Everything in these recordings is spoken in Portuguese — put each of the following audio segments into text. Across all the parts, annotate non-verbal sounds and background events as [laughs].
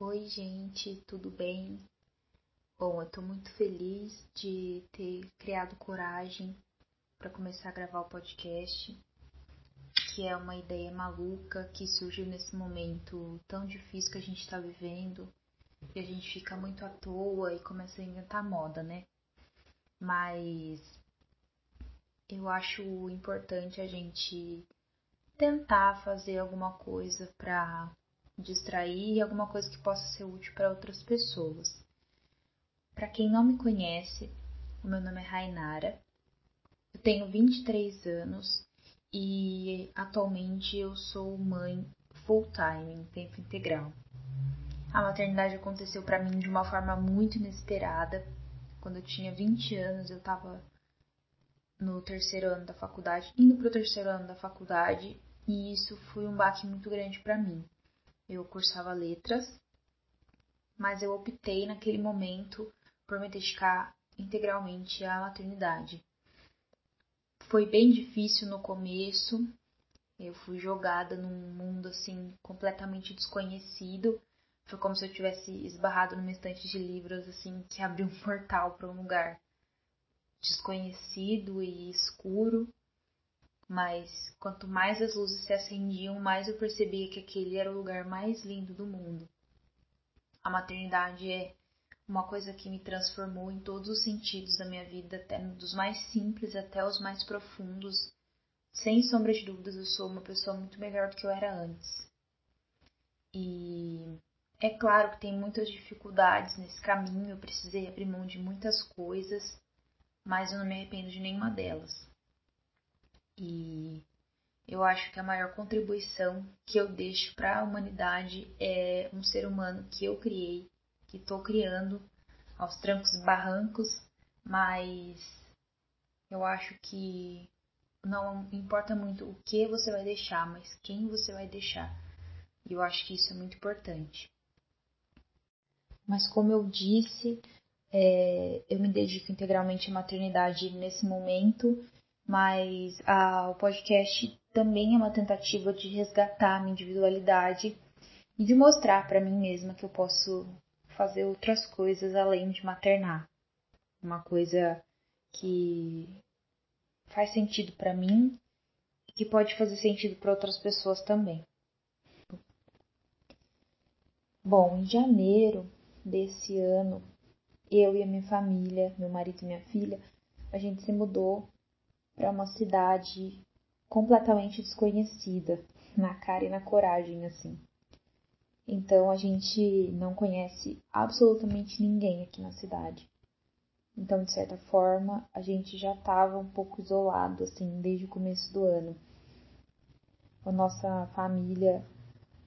Oi, gente, tudo bem? Bom, eu tô muito feliz de ter criado coragem para começar a gravar o podcast, que é uma ideia maluca que surgiu nesse momento tão difícil que a gente tá vivendo e a gente fica muito à toa e começa a inventar moda, né? Mas eu acho importante a gente tentar fazer alguma coisa para distrair e alguma coisa que possa ser útil para outras pessoas. Para quem não me conhece, o meu nome é Rainara, eu tenho 23 anos e atualmente eu sou mãe full time, em tempo integral. A maternidade aconteceu para mim de uma forma muito inesperada. Quando eu tinha 20 anos, eu estava no terceiro ano da faculdade, indo para o terceiro ano da faculdade, e isso foi um baque muito grande para mim eu cursava letras, mas eu optei naquele momento por me dedicar integralmente à maternidade. Foi bem difícil no começo, eu fui jogada num mundo assim completamente desconhecido. Foi como se eu tivesse esbarrado numa estante de livros assim que [laughs] abriu um portal para um lugar desconhecido e escuro mas quanto mais as luzes se acendiam, mais eu percebia que aquele era o lugar mais lindo do mundo. A maternidade é uma coisa que me transformou em todos os sentidos da minha vida, até dos mais simples até os mais profundos. Sem sombra de dúvidas, eu sou uma pessoa muito melhor do que eu era antes. E é claro que tem muitas dificuldades nesse caminho, eu precisei abrir mão de muitas coisas, mas eu não me arrependo de nenhuma delas. E eu acho que a maior contribuição que eu deixo para a humanidade é um ser humano que eu criei, que estou criando aos trancos e barrancos, mas eu acho que não importa muito o que você vai deixar, mas quem você vai deixar. E eu acho que isso é muito importante. Mas como eu disse, é, eu me dedico integralmente à maternidade nesse momento mas ah, o podcast também é uma tentativa de resgatar a minha individualidade e de mostrar para mim mesma que eu posso fazer outras coisas além de maternar. Uma coisa que faz sentido para mim e que pode fazer sentido para outras pessoas também. Bom, em janeiro desse ano, eu e a minha família, meu marido e minha filha, a gente se mudou para uma cidade completamente desconhecida, na cara e na coragem, assim. Então a gente não conhece absolutamente ninguém aqui na cidade. Então, de certa forma, a gente já estava um pouco isolado, assim, desde o começo do ano. A nossa família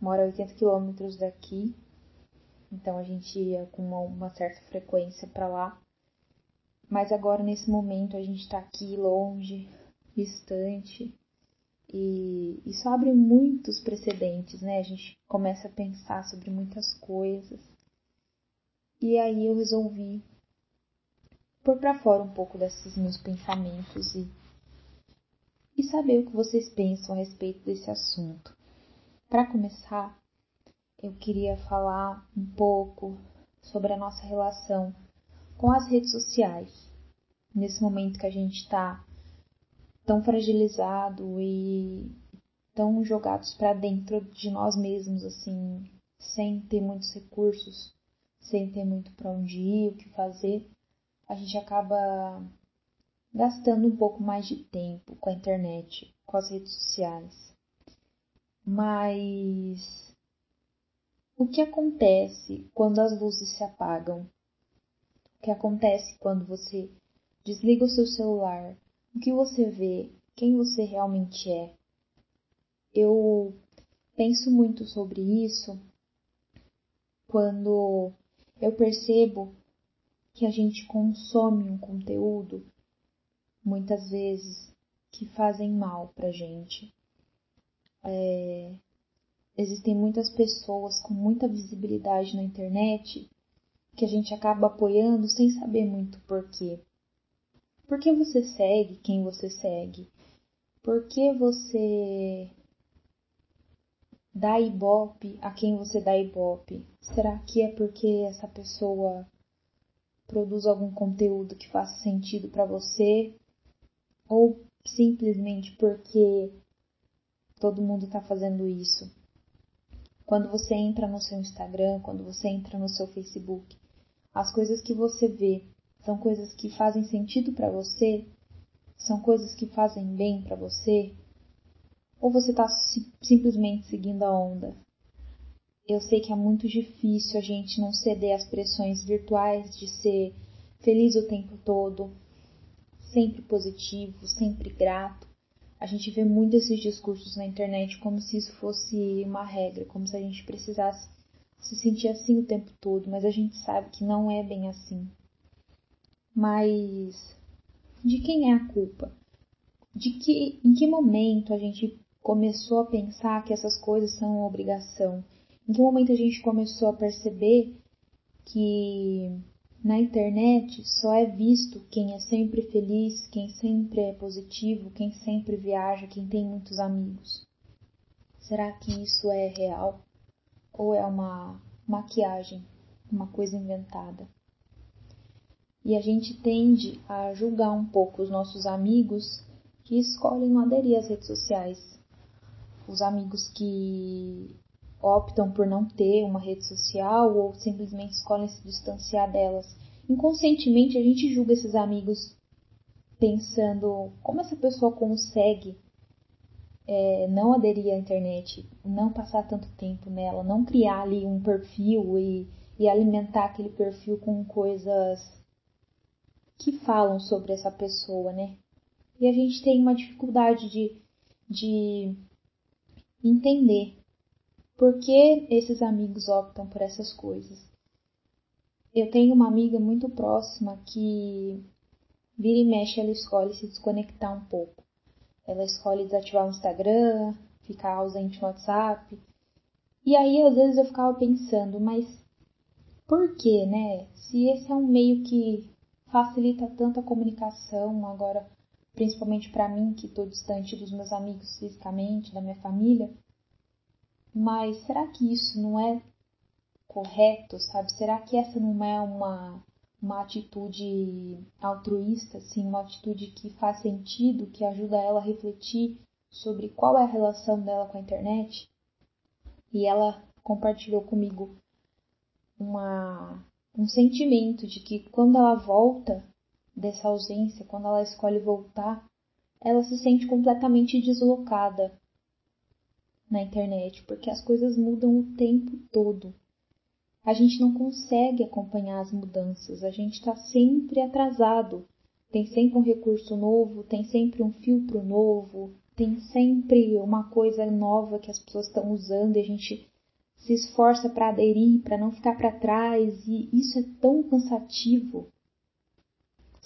mora a 80 quilômetros daqui, então a gente ia com uma, uma certa frequência para lá. Mas agora, nesse momento, a gente está aqui longe, distante, e isso abre muitos precedentes, né? A gente começa a pensar sobre muitas coisas. E aí eu resolvi pôr para fora um pouco desses meus pensamentos e, e saber o que vocês pensam a respeito desse assunto. Para começar, eu queria falar um pouco sobre a nossa relação com as redes sociais. Nesse momento que a gente está tão fragilizado e tão jogados para dentro de nós mesmos, assim, sem ter muitos recursos, sem ter muito para onde ir, o que fazer, a gente acaba gastando um pouco mais de tempo com a internet, com as redes sociais. Mas o que acontece quando as luzes se apagam? Que acontece quando você desliga o seu celular? O que você vê? Quem você realmente é? Eu penso muito sobre isso quando eu percebo que a gente consome um conteúdo muitas vezes que fazem mal pra gente. É, existem muitas pessoas com muita visibilidade na internet que a gente acaba apoiando sem saber muito porquê. Por que você segue quem você segue? Por que você dá ibope a quem você dá ibope? Será que é porque essa pessoa produz algum conteúdo que faça sentido para você? Ou simplesmente porque todo mundo está fazendo isso? Quando você entra no seu Instagram, quando você entra no seu Facebook, as coisas que você vê são coisas que fazem sentido para você? São coisas que fazem bem para você? Ou você está simplesmente seguindo a onda? Eu sei que é muito difícil a gente não ceder às pressões virtuais de ser feliz o tempo todo, sempre positivo, sempre grato. A gente vê muito esses discursos na internet como se isso fosse uma regra, como se a gente precisasse se sentir assim o tempo todo, mas a gente sabe que não é bem assim. Mas de quem é a culpa? De que em que momento a gente começou a pensar que essas coisas são uma obrigação? Em que momento a gente começou a perceber que na internet só é visto quem é sempre feliz, quem sempre é positivo, quem sempre viaja, quem tem muitos amigos? Será que isso é real? Ou é uma maquiagem, uma coisa inventada? E a gente tende a julgar um pouco os nossos amigos que escolhem não aderir às redes sociais os amigos que optam por não ter uma rede social ou simplesmente escolhem se distanciar delas. Inconscientemente a gente julga esses amigos pensando como essa pessoa consegue é, não aderir à internet, não passar tanto tempo nela, não criar ali um perfil e, e alimentar aquele perfil com coisas que falam sobre essa pessoa, né? E a gente tem uma dificuldade de, de entender por que esses amigos optam por essas coisas. Eu tenho uma amiga muito próxima que vira e mexe, ela escolhe se desconectar um pouco. Ela escolhe desativar o Instagram, ficar ausente no WhatsApp. E aí, às vezes, eu ficava pensando, mas por que, né? Se esse é um meio que facilita tanto a comunicação, agora principalmente para mim que estou distante dos meus amigos fisicamente, da minha família. Mas será que isso não é correto, sabe? Será que essa não é uma uma atitude altruísta, assim, uma atitude que faz sentido, que ajuda ela a refletir sobre qual é a relação dela com a internet? E ela compartilhou comigo uma, um sentimento de que quando ela volta dessa ausência, quando ela escolhe voltar, ela se sente completamente deslocada na internet, porque as coisas mudam o tempo todo. A gente não consegue acompanhar as mudanças, a gente está sempre atrasado. Tem sempre um recurso novo, tem sempre um filtro novo, tem sempre uma coisa nova que as pessoas estão usando e a gente se esforça para aderir, para não ficar para trás, e isso é tão cansativo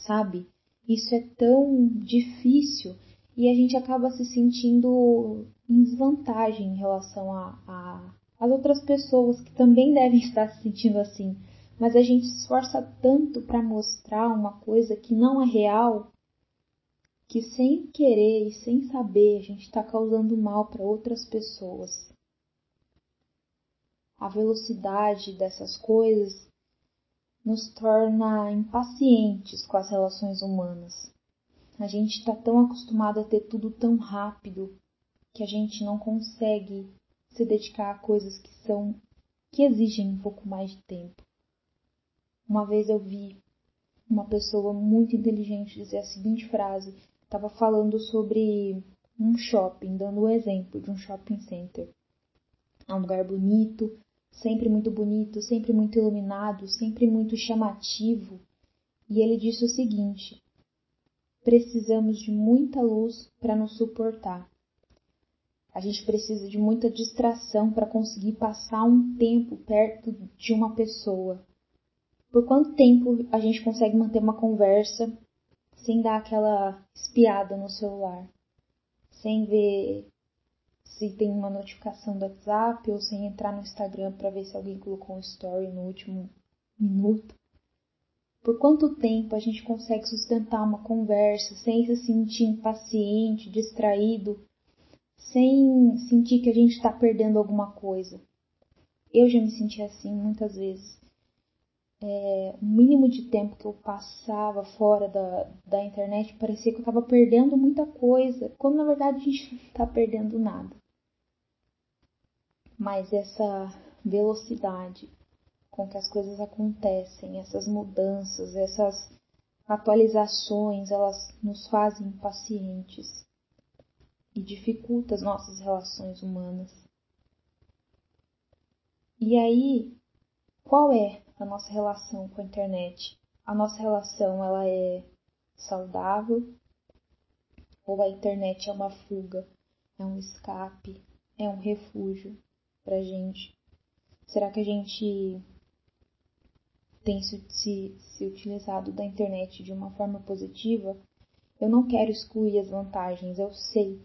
sabe? Isso é tão difícil e a gente acaba se sentindo em desvantagem em relação a, a as outras pessoas que também devem estar se sentindo assim. Mas a gente se esforça tanto para mostrar uma coisa que não é real que sem querer e sem saber a gente está causando mal para outras pessoas. A velocidade dessas coisas nos torna impacientes com as relações humanas. A gente está tão acostumado a ter tudo tão rápido que a gente não consegue se dedicar a coisas que são que exigem um pouco mais de tempo. Uma vez eu vi uma pessoa muito inteligente dizer a seguinte frase, estava falando sobre um shopping, dando o um exemplo de um shopping center. É um lugar bonito, sempre muito bonito, sempre muito iluminado, sempre muito chamativo, e ele disse o seguinte: precisamos de muita luz para nos suportar. A gente precisa de muita distração para conseguir passar um tempo perto de uma pessoa. Por quanto tempo a gente consegue manter uma conversa sem dar aquela espiada no celular? Sem ver se tem uma notificação do WhatsApp ou sem entrar no Instagram para ver se alguém colocou um story no último minuto. Por quanto tempo a gente consegue sustentar uma conversa sem se sentir impaciente, distraído, sem sentir que a gente está perdendo alguma coisa. Eu já me senti assim muitas vezes. É, o mínimo de tempo que eu passava fora da, da internet parecia que eu estava perdendo muita coisa, quando na verdade a gente não está perdendo nada. Mas essa velocidade com que as coisas acontecem, essas mudanças, essas atualizações, elas nos fazem impacientes e dificultam as nossas relações humanas. E aí, qual é a nossa relação com a internet? A nossa relação ela é saudável ou a internet é uma fuga, é um escape, é um refúgio pra gente? Será que a gente tem se, se, se utilizado da internet de uma forma positiva? Eu não quero excluir as vantagens, eu sei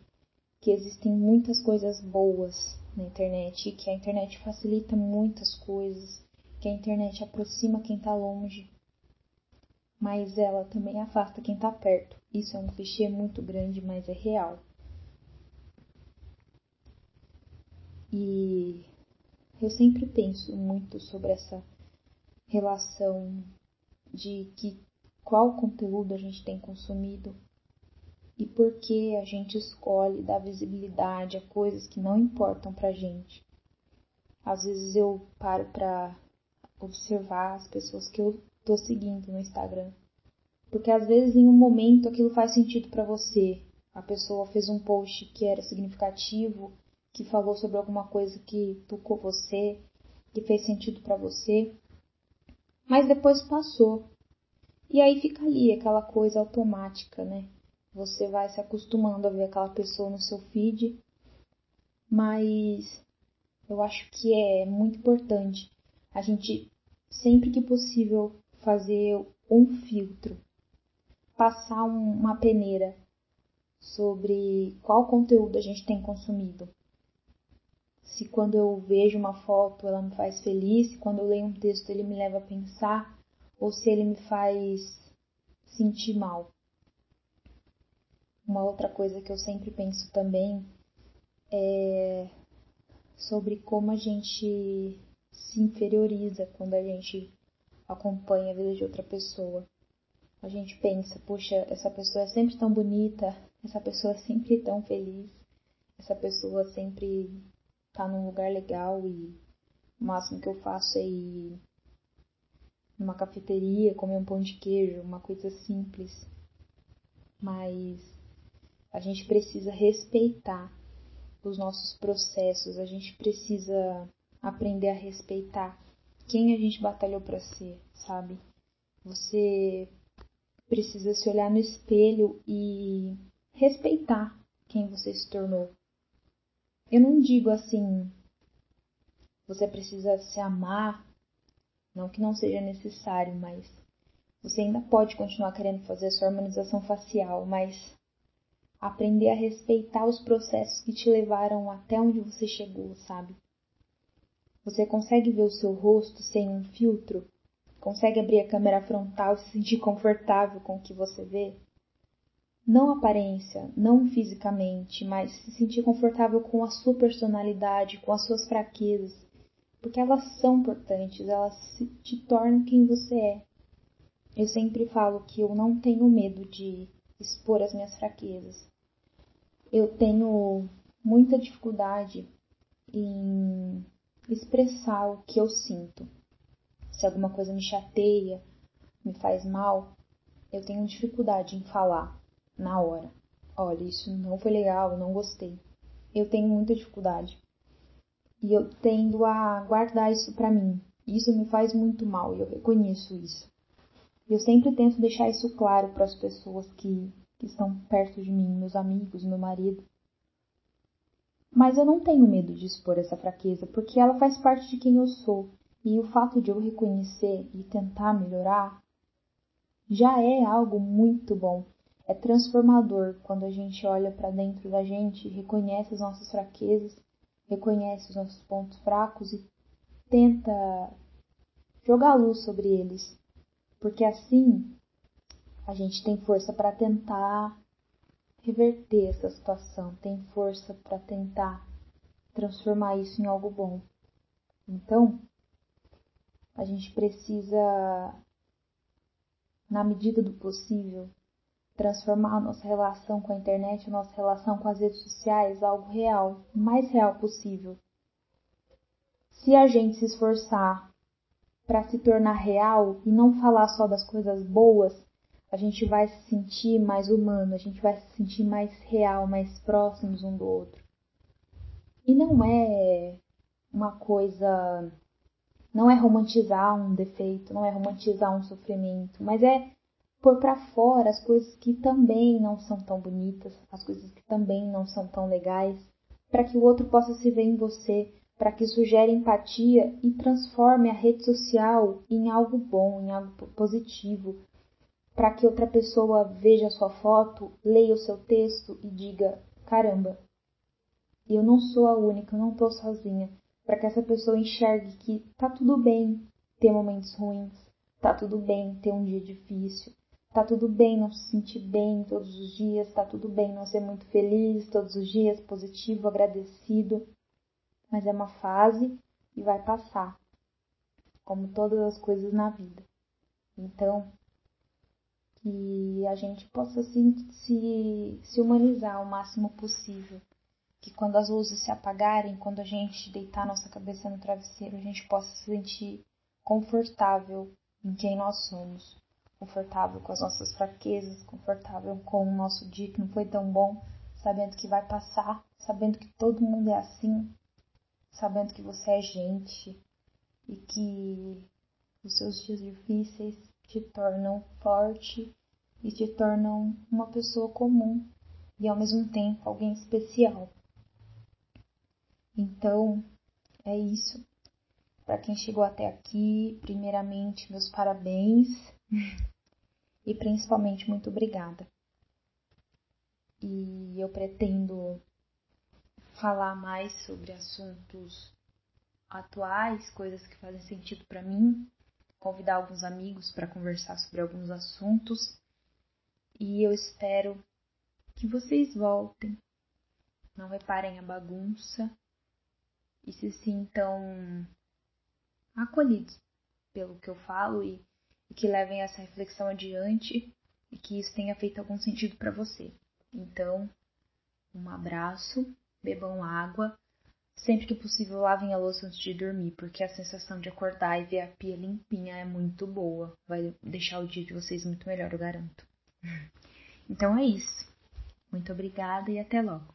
que existem muitas coisas boas na internet, que a internet facilita muitas coisas, que a internet aproxima quem está longe, mas ela também afasta quem está perto. Isso é um clichê muito grande, mas é real. E eu sempre penso muito sobre essa relação de que qual conteúdo a gente tem consumido e por que a gente escolhe dar visibilidade a coisas que não importam pra gente. Às vezes eu paro pra observar as pessoas que eu tô seguindo no Instagram. Porque às vezes em um momento aquilo faz sentido para você. A pessoa fez um post que era significativo, que falou sobre alguma coisa que tocou você, que fez sentido para você. Mas depois passou. E aí fica ali aquela coisa automática, né? Você vai se acostumando a ver aquela pessoa no seu feed, mas eu acho que é muito importante a gente, sempre que possível, fazer um filtro, passar uma peneira sobre qual conteúdo a gente tem consumido. Se quando eu vejo uma foto ela me faz feliz, se quando eu leio um texto ele me leva a pensar, ou se ele me faz sentir mal. Uma outra coisa que eu sempre penso também é sobre como a gente se inferioriza quando a gente acompanha a vida de outra pessoa. A gente pensa, puxa, essa pessoa é sempre tão bonita, essa pessoa é sempre tão feliz, essa pessoa sempre tá num lugar legal e o máximo que eu faço é ir numa cafeteria, comer um pão de queijo, uma coisa simples. Mas a gente precisa respeitar os nossos processos, a gente precisa aprender a respeitar quem a gente batalhou para ser, sabe? Você precisa se olhar no espelho e respeitar quem você se tornou. Eu não digo assim, você precisa se amar, não que não seja necessário, mas você ainda pode continuar querendo fazer a sua harmonização facial, mas aprender a respeitar os processos que te levaram até onde você chegou, sabe? Você consegue ver o seu rosto sem um filtro? Consegue abrir a câmera frontal e se sentir confortável com o que você vê? Não aparência, não fisicamente, mas se sentir confortável com a sua personalidade, com as suas fraquezas, porque elas são importantes, elas te tornam quem você é. Eu sempre falo que eu não tenho medo de expor as minhas fraquezas. Eu tenho muita dificuldade em expressar o que eu sinto. Se alguma coisa me chateia, me faz mal, eu tenho dificuldade em falar na hora. Olha, isso não foi legal, não gostei. Eu tenho muita dificuldade. E eu tendo a guardar isso para mim. Isso me faz muito mal e eu reconheço isso. Eu sempre tento deixar isso claro para as pessoas que, que estão perto de mim, meus amigos, meu marido. Mas eu não tenho medo de expor essa fraqueza, porque ela faz parte de quem eu sou. E o fato de eu reconhecer e tentar melhorar já é algo muito bom. É transformador quando a gente olha para dentro da gente, reconhece as nossas fraquezas, reconhece os nossos pontos fracos e tenta jogar luz sobre eles porque assim a gente tem força para tentar reverter essa situação, tem força para tentar transformar isso em algo bom. Então, a gente precisa, na medida do possível, transformar a nossa relação com a internet, a nossa relação com as redes sociais, algo real, o mais real possível. Se a gente se esforçar para se tornar real e não falar só das coisas boas, a gente vai se sentir mais humano, a gente vai se sentir mais real, mais próximos um do outro. E não é uma coisa. Não é romantizar um defeito, não é romantizar um sofrimento, mas é pôr para fora as coisas que também não são tão bonitas, as coisas que também não são tão legais, para que o outro possa se ver em você, para que isso gere empatia e transforme a rede social em algo bom, em algo positivo, para que outra pessoa veja a sua foto, leia o seu texto e diga: caramba, eu não sou a única, eu não estou sozinha, para que essa pessoa enxergue que tá tudo bem ter momentos ruins, tá tudo bem ter um dia difícil, tá tudo bem não se sentir bem todos os dias, tá tudo bem não ser muito feliz todos os dias, positivo, agradecido, mas é uma fase e vai passar, como todas as coisas na vida. Então, que a gente possa se, se humanizar o máximo possível. Que quando as luzes se apagarem, quando a gente deitar nossa cabeça no travesseiro, a gente possa se sentir confortável em quem nós somos, confortável com as nossas fraquezas, confortável com o nosso dia que não foi tão bom, sabendo que vai passar, sabendo que todo mundo é assim, sabendo que você é gente e que os seus dias difíceis te tornam forte e te tornam uma pessoa comum e ao mesmo tempo alguém especial. Então, é isso. Para quem chegou até aqui, primeiramente, meus parabéns [laughs] e principalmente muito obrigada. E eu pretendo falar mais sobre assuntos atuais, coisas que fazem sentido para mim, convidar alguns amigos para conversar sobre alguns assuntos. E eu espero que vocês voltem. Não reparem a bagunça e se sintam acolhidos pelo que eu falo e, e que levem essa reflexão adiante e que isso tenha feito algum sentido para você. Então, um abraço, bebam água, sempre que possível lavem a louça antes de dormir, porque a sensação de acordar e ver a pia limpinha é muito boa, vai deixar o dia de vocês muito melhor, eu garanto. [laughs] Então é isso. Muito obrigada e até logo.